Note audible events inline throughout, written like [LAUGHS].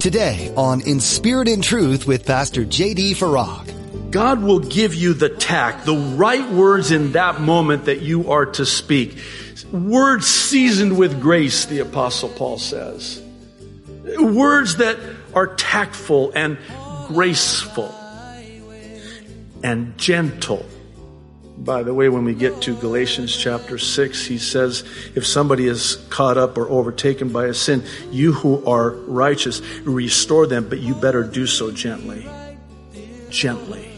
Today on In Spirit and Truth with Pastor J.D. Farag. God will give you the tact, the right words in that moment that you are to speak. Words seasoned with grace, the apostle Paul says. Words that are tactful and graceful and gentle. By the way, when we get to Galatians chapter 6, he says, if somebody is caught up or overtaken by a sin, you who are righteous, restore them, but you better do so gently. Gently.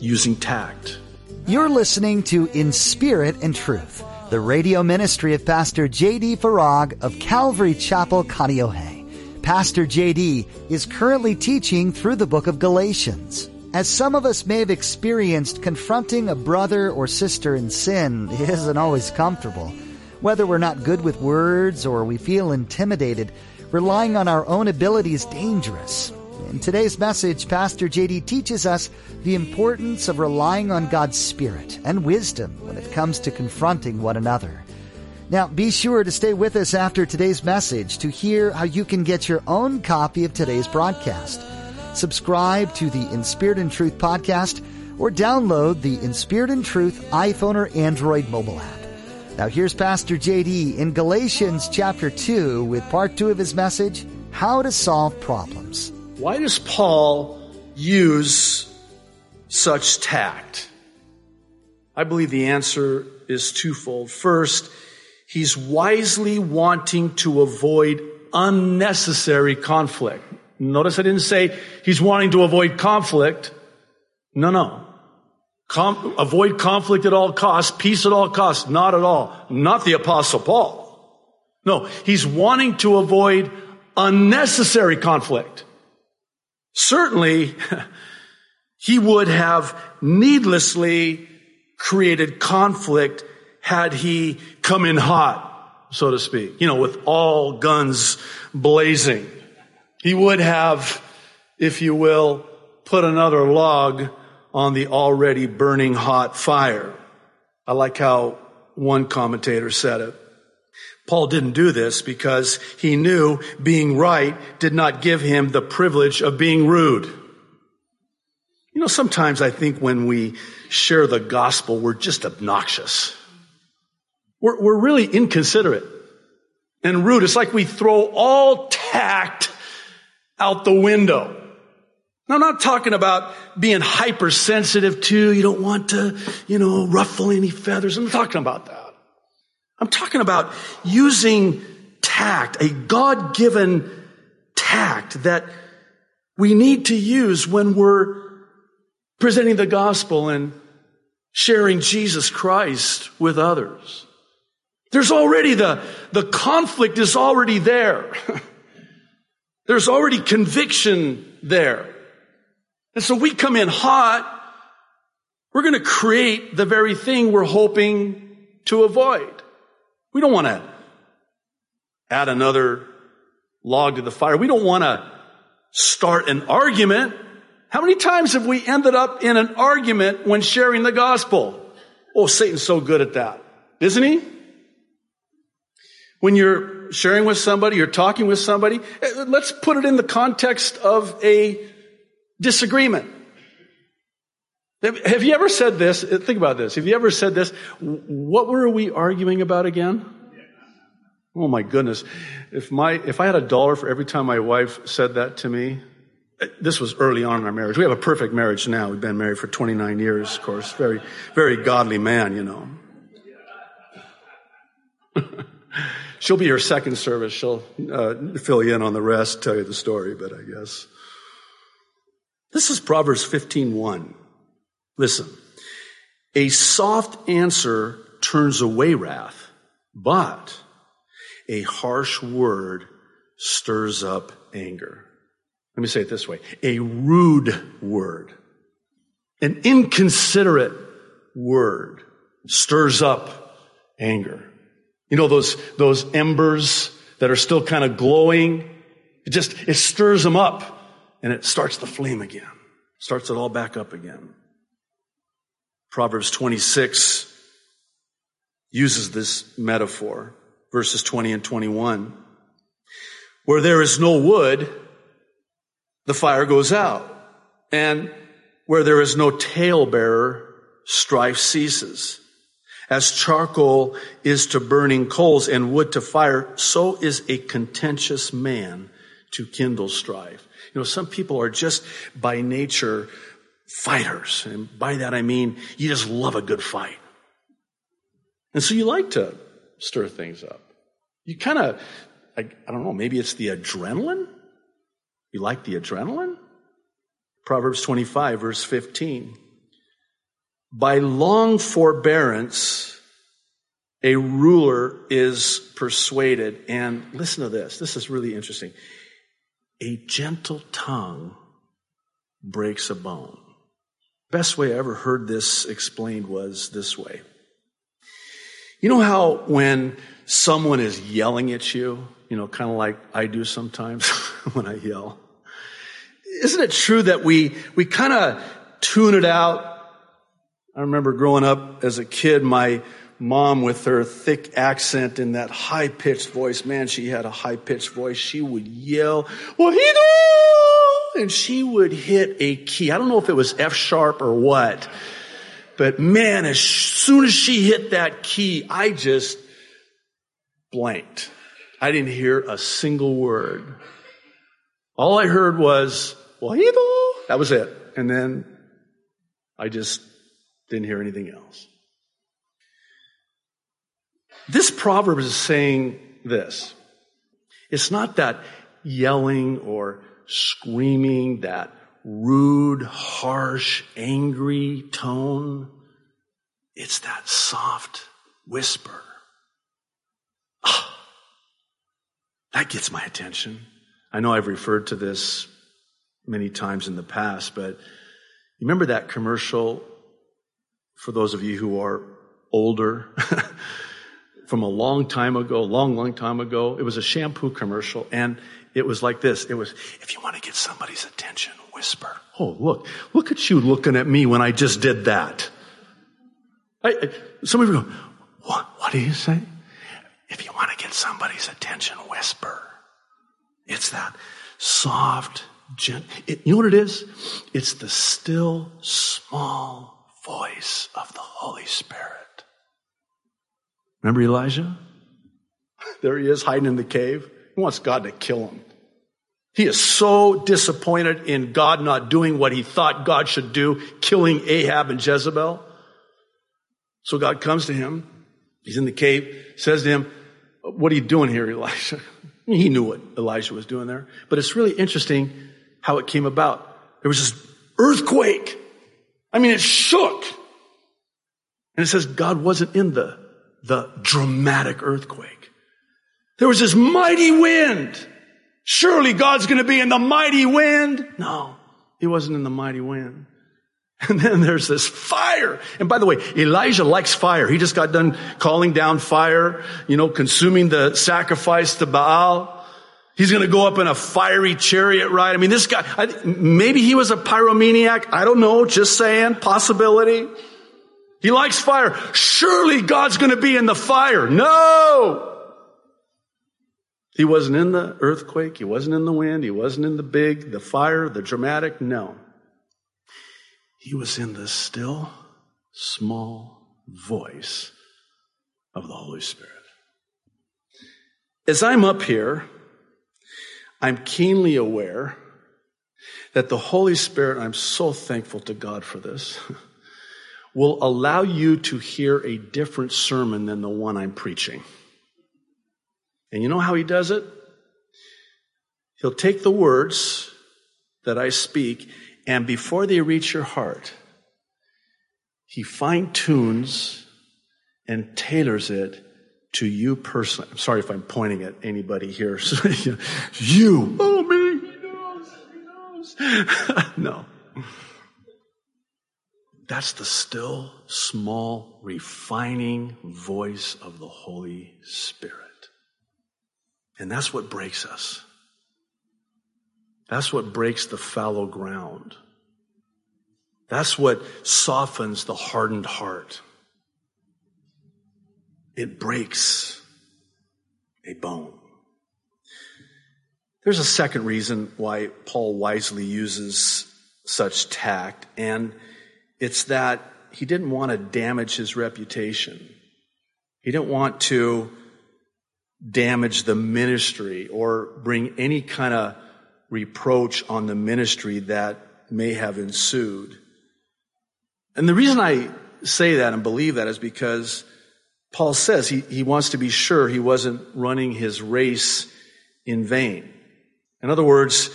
Using tact. You're listening to In Spirit and Truth, the radio ministry of Pastor J.D. Farag of Calvary Chapel, Kaneohe. Pastor J.D. is currently teaching through the book of Galatians. As some of us may have experienced, confronting a brother or sister in sin isn't always comfortable. Whether we're not good with words or we feel intimidated, relying on our own ability is dangerous. In today's message, Pastor JD teaches us the importance of relying on God's Spirit and wisdom when it comes to confronting one another. Now, be sure to stay with us after today's message to hear how you can get your own copy of today's broadcast subscribe to the In Spirit and Truth podcast, or download the In Spirit and Truth iPhone or Android mobile app. Now here's Pastor JD in Galatians chapter 2 with part 2 of his message, How to Solve Problems. Why does Paul use such tact? I believe the answer is twofold. First, he's wisely wanting to avoid unnecessary conflict. Notice I didn't say he's wanting to avoid conflict. No, no. Com- avoid conflict at all costs, peace at all costs. Not at all. Not the apostle Paul. No, he's wanting to avoid unnecessary conflict. Certainly, [LAUGHS] he would have needlessly created conflict had he come in hot, so to speak, you know, with all guns blazing. He would have, if you will, put another log on the already burning hot fire. I like how one commentator said it. Paul didn't do this because he knew being right did not give him the privilege of being rude. You know, sometimes I think when we share the gospel, we're just obnoxious. We're, we're really inconsiderate and rude. It's like we throw all tact out the window. Now, I'm not talking about being hypersensitive to, You don't want to, you know, ruffle any feathers. I'm talking about that. I'm talking about using tact, a God-given tact that we need to use when we're presenting the gospel and sharing Jesus Christ with others. There's already the, the conflict is already there. [LAUGHS] There's already conviction there. And so we come in hot. We're going to create the very thing we're hoping to avoid. We don't want to add another log to the fire. We don't want to start an argument. How many times have we ended up in an argument when sharing the gospel? Oh, Satan's so good at that, isn't he? When you're sharing with somebody, you're talking with somebody, eh, let's put it in the context of a disagreement. Have you ever said this? Eh, think about this. Have you ever said this? What were we arguing about again? Oh my goodness. If my, if I had a dollar for every time my wife said that to me, eh, this was early on in our marriage. We have a perfect marriage now. We've been married for 29 years, of course. Very, very godly man, you know. She'll be your second service. She'll uh, fill you in on the rest, tell you the story, but I guess. This is Proverbs 15:1. Listen. A soft answer turns away wrath, but a harsh word stirs up anger. Let me say it this way. A rude word, an inconsiderate word stirs up anger. You know, those, those embers that are still kind of glowing. It just, it stirs them up and it starts the flame again. Starts it all back up again. Proverbs 26 uses this metaphor, verses 20 and 21. Where there is no wood, the fire goes out. And where there is no talebearer, strife ceases. As charcoal is to burning coals and wood to fire, so is a contentious man to kindle strife. You know, some people are just by nature fighters. And by that I mean you just love a good fight. And so you like to stir things up. You kind of, I, I don't know, maybe it's the adrenaline? You like the adrenaline? Proverbs 25, verse 15. By long forbearance, a ruler is persuaded. And listen to this. This is really interesting. A gentle tongue breaks a bone. Best way I ever heard this explained was this way. You know how when someone is yelling at you, you know, kind of like I do sometimes [LAUGHS] when I yell. Isn't it true that we, we kind of tune it out? I remember growing up as a kid, my mom with her thick accent and that high pitched voice. Man, she had a high pitched voice. She would yell, Wahito! And she would hit a key. I don't know if it was F sharp or what, but man, as soon as she hit that key, I just blanked. I didn't hear a single word. All I heard was, Wahito. That was it. And then I just didn't hear anything else. This proverb is saying this. It's not that yelling or screaming, that rude, harsh, angry tone. It's that soft whisper. Ah, that gets my attention. I know I've referred to this many times in the past, but remember that commercial for those of you who are older [LAUGHS] from a long time ago, long, long time ago. It was a shampoo commercial and it was like this. It was, if you want to get somebody's attention, whisper. Oh, look, look at you looking at me when I just did that. I, I, some of you go, what, what do you say? If you want to get somebody's attention, whisper. It's that soft, gentle. You know what it is? It's the still, small voice of the Holy Spirit. Remember Elijah? [LAUGHS] There he is hiding in the cave. He wants God to kill him. He is so disappointed in God not doing what he thought God should do, killing Ahab and Jezebel. So God comes to him. He's in the cave, says to him, what are you doing here, Elijah? [LAUGHS] He knew what Elijah was doing there. But it's really interesting how it came about. There was this earthquake. I mean, it shook. And it says God wasn't in the, the dramatic earthquake. There was this mighty wind. Surely God's going to be in the mighty wind. No, he wasn't in the mighty wind. [LAUGHS] And then there's this fire. And by the way, Elijah likes fire. He just got done calling down fire, you know, consuming the sacrifice to Baal. He's going to go up in a fiery chariot ride. I mean, this guy, I, maybe he was a pyromaniac. I don't know. Just saying. Possibility. He likes fire. Surely God's going to be in the fire. No! He wasn't in the earthquake. He wasn't in the wind. He wasn't in the big, the fire, the dramatic. No. He was in the still, small voice of the Holy Spirit. As I'm up here, I'm keenly aware that the Holy Spirit, I'm so thankful to God for this, [LAUGHS] will allow you to hear a different sermon than the one I'm preaching. And you know how he does it? He'll take the words that I speak and before they reach your heart, he fine tunes and tailors it to you personally. I'm sorry if I'm pointing at anybody here. [LAUGHS] you. Oh, me. He knows. He knows. [LAUGHS] no. That's the still, small, refining voice of the Holy Spirit. And that's what breaks us. That's what breaks the fallow ground. That's what softens the hardened heart. It breaks a bone. There's a second reason why Paul wisely uses such tact, and it's that he didn't want to damage his reputation. He didn't want to damage the ministry or bring any kind of reproach on the ministry that may have ensued. And the reason I say that and believe that is because Paul says he, he wants to be sure he wasn't running his race in vain. In other words,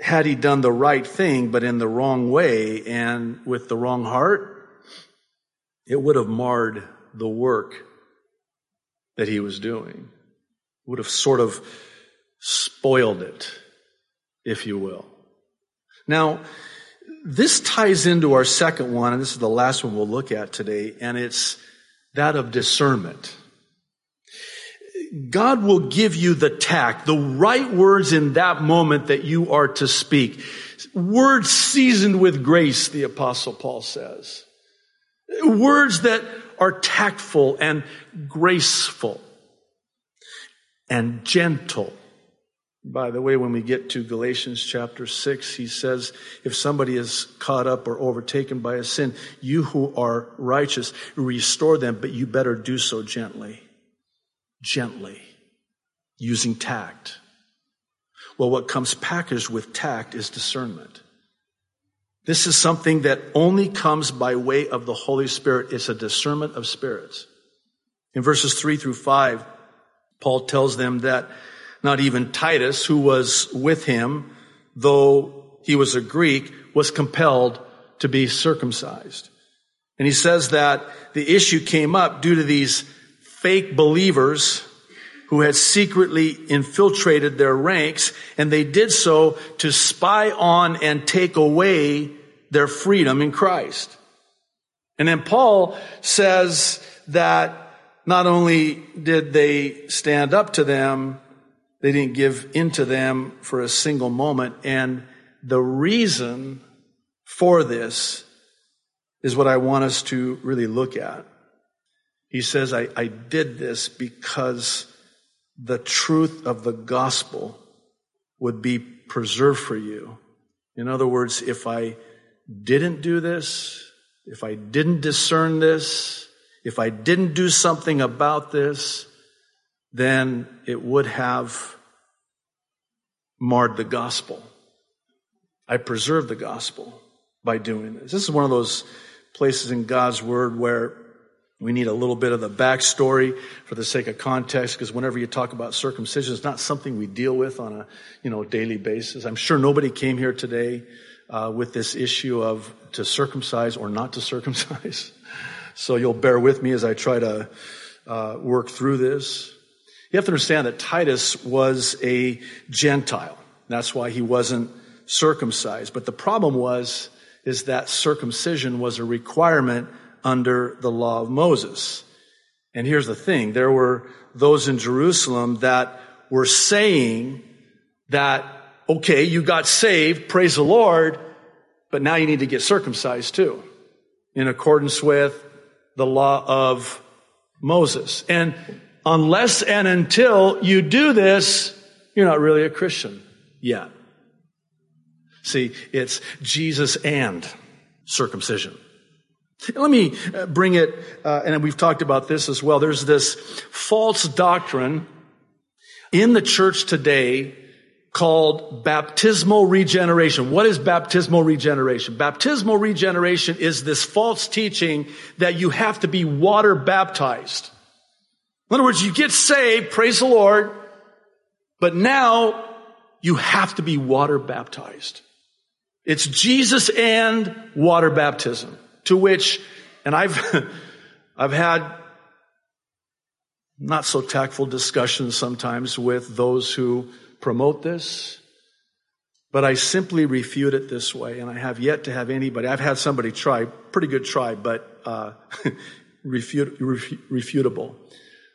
had he done the right thing, but in the wrong way and with the wrong heart, it would have marred the work that he was doing. Would have sort of spoiled it, if you will. Now, this ties into our second one, and this is the last one we'll look at today, and it's that of discernment. God will give you the tact, the right words in that moment that you are to speak. Words seasoned with grace, the apostle Paul says. Words that are tactful and graceful and gentle. By the way, when we get to Galatians chapter 6, he says, if somebody is caught up or overtaken by a sin, you who are righteous, restore them, but you better do so gently gently, using tact. Well, what comes packaged with tact is discernment. This is something that only comes by way of the Holy Spirit. It's a discernment of spirits. In verses three through five, Paul tells them that not even Titus, who was with him, though he was a Greek, was compelled to be circumcised. And he says that the issue came up due to these fake believers who had secretly infiltrated their ranks, and they did so to spy on and take away their freedom in Christ. And then Paul says that not only did they stand up to them, they didn't give in to them for a single moment. And the reason for this is what I want us to really look at. He says, I, I did this because the truth of the gospel would be preserved for you. In other words, if I didn't do this, if I didn't discern this, if I didn't do something about this, then it would have marred the gospel. I preserve the gospel by doing this. This is one of those places in God's word where we need a little bit of the backstory for the sake of context, because whenever you talk about circumcision, it's not something we deal with on a, you know, daily basis. I'm sure nobody came here today uh, with this issue of to circumcise or not to [LAUGHS] circumcise. so you'll bear with me as I try to uh, work through this. You have to understand that Titus was a Gentile. That's why he wasn't circumcised. But the problem was, is that circumcision was a requirement under the law of Moses. And here's the thing. There were those in Jerusalem that were saying that, okay, you got saved, praise the Lord, but now you need to get circumcised too, in accordance with the law of Moses. And unless and until you do this, you're not really a Christian yet. See, it's Jesus and circumcision. Let me uh, bring it, uh, and we've talked about this as well. There's this false doctrine in the church today called baptismal regeneration. What is baptismal regeneration? Baptismal regeneration is this false teaching that you have to be water baptized. In other words, you get saved, praise the Lord, but now you have to be water baptized. It's Jesus and water baptism to which, and I've, [LAUGHS] I've had not so tactful discussions sometimes with those who promote this, but I simply refute it this way, and I have yet to have anybody, I've had somebody try, pretty good try, but, uh, [LAUGHS] refute, refutable.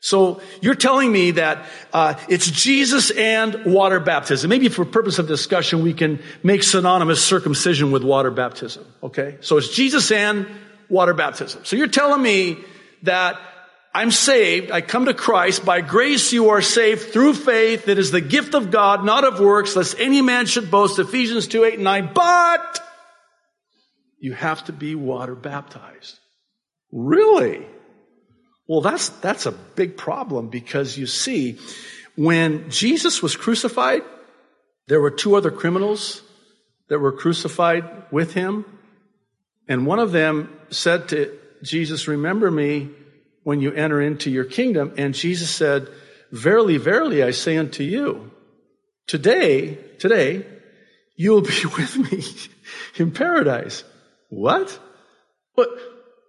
So you're telling me that uh, it's Jesus and water baptism. Maybe for purpose of discussion, we can make synonymous circumcision with water baptism. Okay, so it's Jesus and water baptism. So you're telling me that I'm saved. I come to Christ. By grace you are saved through faith. It is the gift of God, not of works, lest any man should boast. Ephesians 2, 8, and 9. But you have to be water baptized. Really? Well, that's, that's a big problem because you see, when Jesus was crucified, there were two other criminals that were crucified with him. And one of them said to Jesus, remember me when you enter into your kingdom. And Jesus said, Verily, verily, I say unto you, today, today, you will be [LAUGHS] with me in paradise. What? What?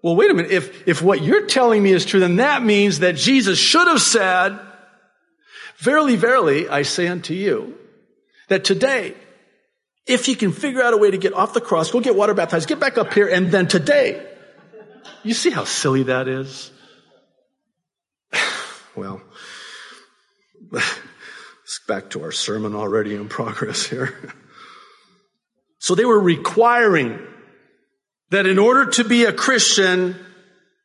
Well, wait a minute. If, if what you're telling me is true, then that means that Jesus should have said, Verily, verily, I say unto you, that today, if you can figure out a way to get off the cross, go get water baptized, get back up here, and then today, you see how silly that is? [SIGHS] Well, [SIGHS] let's back to our sermon already in progress here. [LAUGHS] So they were requiring that in order to be a Christian,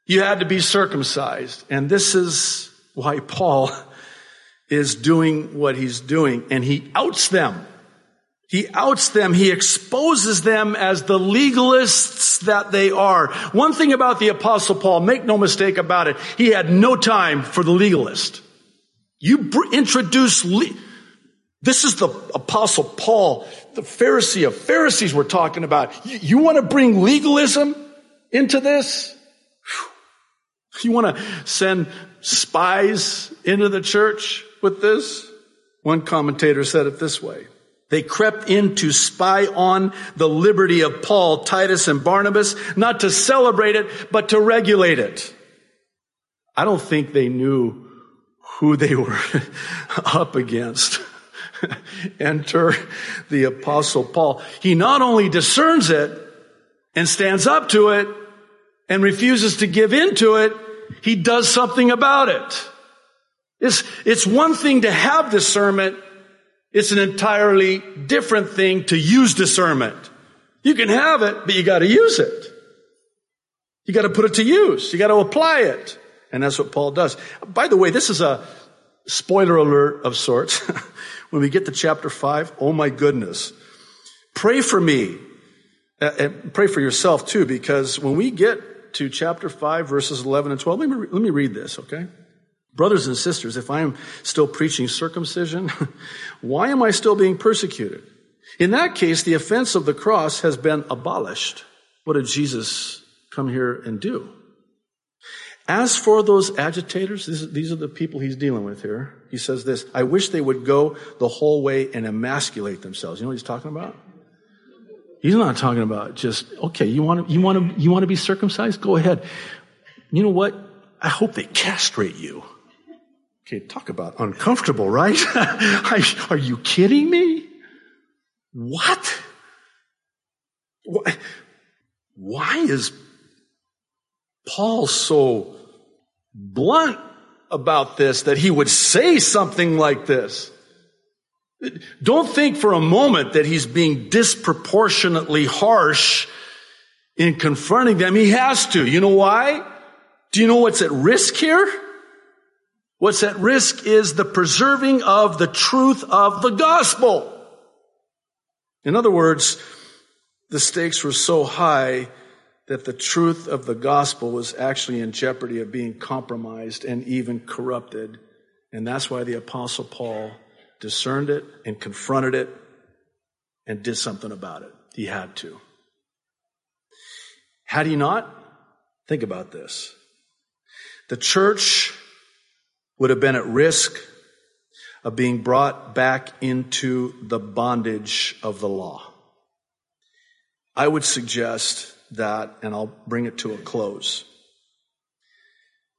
you had to be circumcised. And this is why Paul [LAUGHS] is doing what he's doing. And he outs them. He outs them. He exposes them as the legalists that they are. One thing about the apostle Paul, make no mistake about it, he had no time for the legalist. You introduce, le- this is the apostle Paul, the Pharisee of Pharisees we're talking about. You, you want to bring legalism into this? You want to send spies into the church with this? One commentator said it this way. They crept in to spy on the liberty of Paul, Titus, and Barnabas, not to celebrate it, but to regulate it. I don't think they knew who they [LAUGHS] were up against. [LAUGHS] Enter the apostle Paul. He not only discerns it and stands up to it and refuses to give in to it, he does something about it. It's, it's one thing to have discernment it's an entirely different thing to use discernment. You can have it, but you gotta use it. You gotta put it to use. You gotta apply it. And that's what Paul does. By the way, this is a spoiler alert of sorts. [LAUGHS] when we get to chapter five, oh my goodness. Pray for me. And pray for yourself too, because when we get to chapter five, verses 11 and 12, let me, let me read this, okay? Brothers and sisters, if I am still preaching circumcision, [LAUGHS] why am I still being persecuted? In that case, the offense of the cross has been abolished. What did Jesus come here and do? As for those agitators, these are the people he's dealing with here. He says this, I wish they would go the whole way and emasculate themselves. You know what he's talking about? He's not talking about just, okay, you want to, you want to, you want to be circumcised? Go ahead. You know what? I hope they castrate you. Okay, talk about uncomfortable, right? [LAUGHS] Are you kidding me? What? Why is Paul so blunt about this that he would say something like this? Don't think for a moment that he's being disproportionately harsh in confronting them. He has to. You know why? Do you know what's at risk here? What's at risk is the preserving of the truth of the gospel. In other words, the stakes were so high that the truth of the gospel was actually in jeopardy of being compromised and even corrupted. And that's why the apostle Paul discerned it and confronted it and did something about it. He had to. Had he not? Think about this. The church would have been at risk of being brought back into the bondage of the law. I would suggest that, and I'll bring it to a close.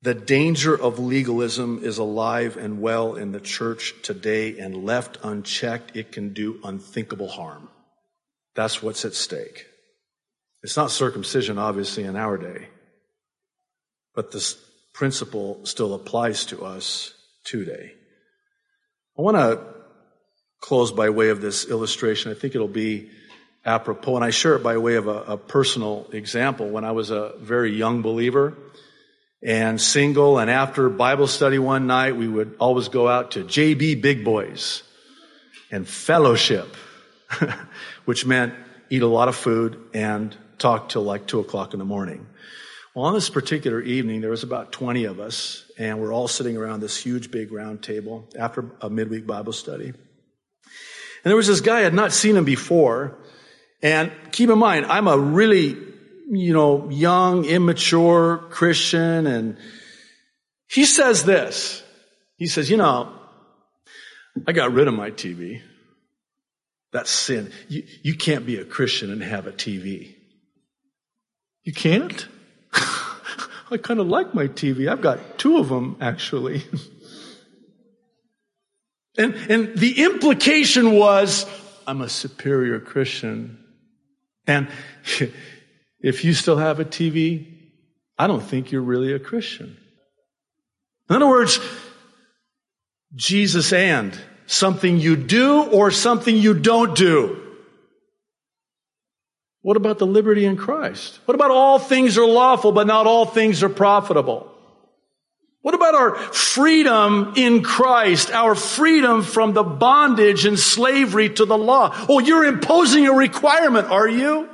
The danger of legalism is alive and well in the church today, and left unchecked, it can do unthinkable harm. That's what's at stake. It's not circumcision, obviously, in our day, but this principle still applies to us today. I want to close by way of this illustration. I think it'll be apropos, and I share it by way of a, a personal example. When I was a very young believer, and single. And after Bible study one night, we would always go out to JB Big Boys and fellowship, [LAUGHS] which meant eat a lot of food and talk till like two o'clock in the morning. Well, on this particular evening, there was about 20 of us, and we're all sitting around this huge big round table after a midweek Bible study. And there was this guy, I had not seen him before. And keep in mind, I'm a really, you know, young, immature Christian, and he says this. He says, you know, I got rid of my TV. That's sin. You, you can't be a Christian and have a TV. You can't? [LAUGHS] I kind of like my TV. I've got two of them, actually. [LAUGHS] and, and the implication was, I'm a superior Christian. And [LAUGHS] if you still have a TV, I don't think you're really a Christian. In other words, Jesus and something you do or something you don't do. What about the liberty in Christ? What about all things are lawful, but not all things are profitable? What about our freedom in Christ, our freedom from the bondage and slavery to the law? Oh, you're imposing a requirement, are you?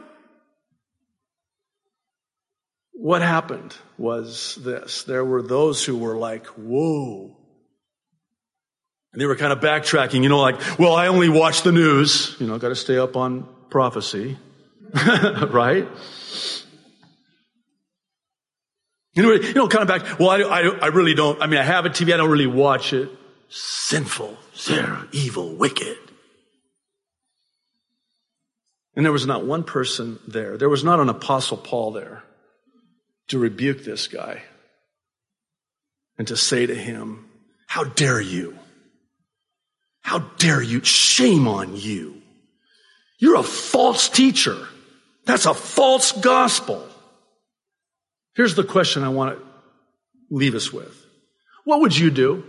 What happened was this. There were those who were like, whoa. And they were kind of backtracking, you know, like, well, I only watch the news. You know, got to stay up on prophecy. [LAUGHS] right? You know, you know, kind of back, well, I, I, I really don't, I mean, I have a TV, I don't really watch it. Sinful, Sarah, evil, wicked. And there was not one person there. There was not an apostle Paul there to rebuke this guy and to say to him, how dare you? How dare you? Shame on you. You're a false teacher. That's a false gospel. Here's the question I want to leave us with. What would you do?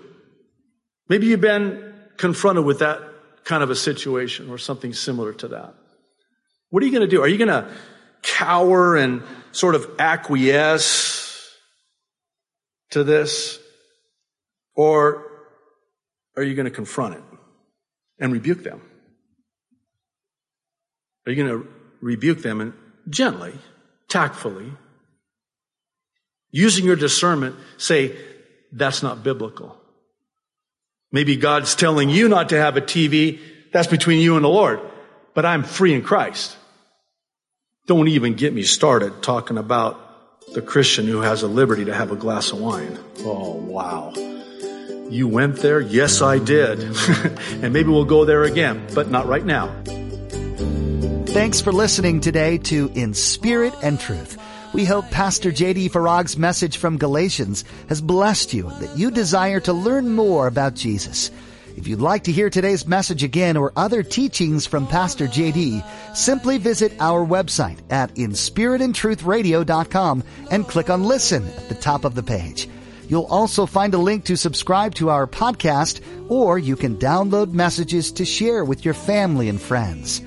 Maybe you've been confronted with that kind of a situation or something similar to that. What are you going to do? Are you going to cower and sort of acquiesce to this? Or are you going to confront it and rebuke them? Are you going to rebuke them and gently, tactfully, using your discernment, say, that's not biblical. Maybe God's telling you not to have a TV. That's between you and the Lord. But I'm free in Christ. Don't even get me started talking about the Christian who has a liberty to have a glass of wine. Oh, wow. You went there? Yes, I did. [LAUGHS] and maybe we'll go there again, but not right now. Thanks for listening today to In Spirit and Truth. We hope Pastor J.D. Farag's message from Galatians has blessed you and that you desire to learn more about Jesus. If you'd like to hear today's message again or other teachings from Pastor JD, simply visit our website at inspiritandtruthradio.com and click on listen at the top of the page. You'll also find a link to subscribe to our podcast or you can download messages to share with your family and friends.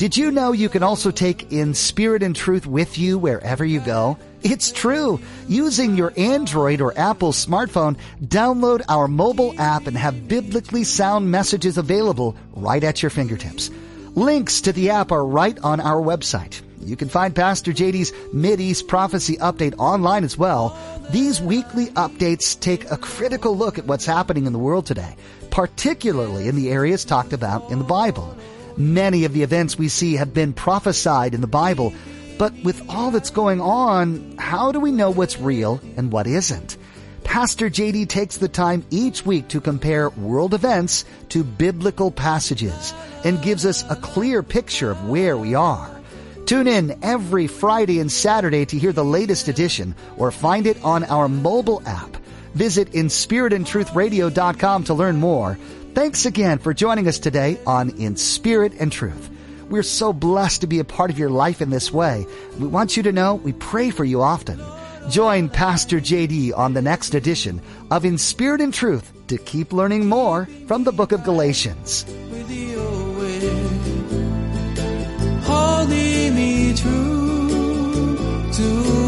Did you know you can also take In Spirit and Truth with you wherever you go? It's true. Using your Android or Apple smartphone, download our mobile app and have biblically sound messages available right at your fingertips. Links to the app are right on our website. You can find Pastor JD's Mid-East Prophecy Update online as well. These weekly updates take a critical look at what's happening in the world today, particularly in the areas talked about in the Bible. Many of the events we see have been prophesied in the Bible, but with all that's going on, how do we know what's real and what isn't? Pastor JD takes the time each week to compare world events to biblical passages and gives us a clear picture of where we are. Tune in every Friday and Saturday to hear the latest edition or find it on our mobile app. Visit inspiritandtruthradio.com to learn more. Thanks again for joining us today on In Spirit and Truth. We're so blessed to be a part of your life in this way. We want you to know we pray for you often. Join Pastor JD on the next edition of In Spirit and Truth to keep learning more from the book of Galatians. Holding me true to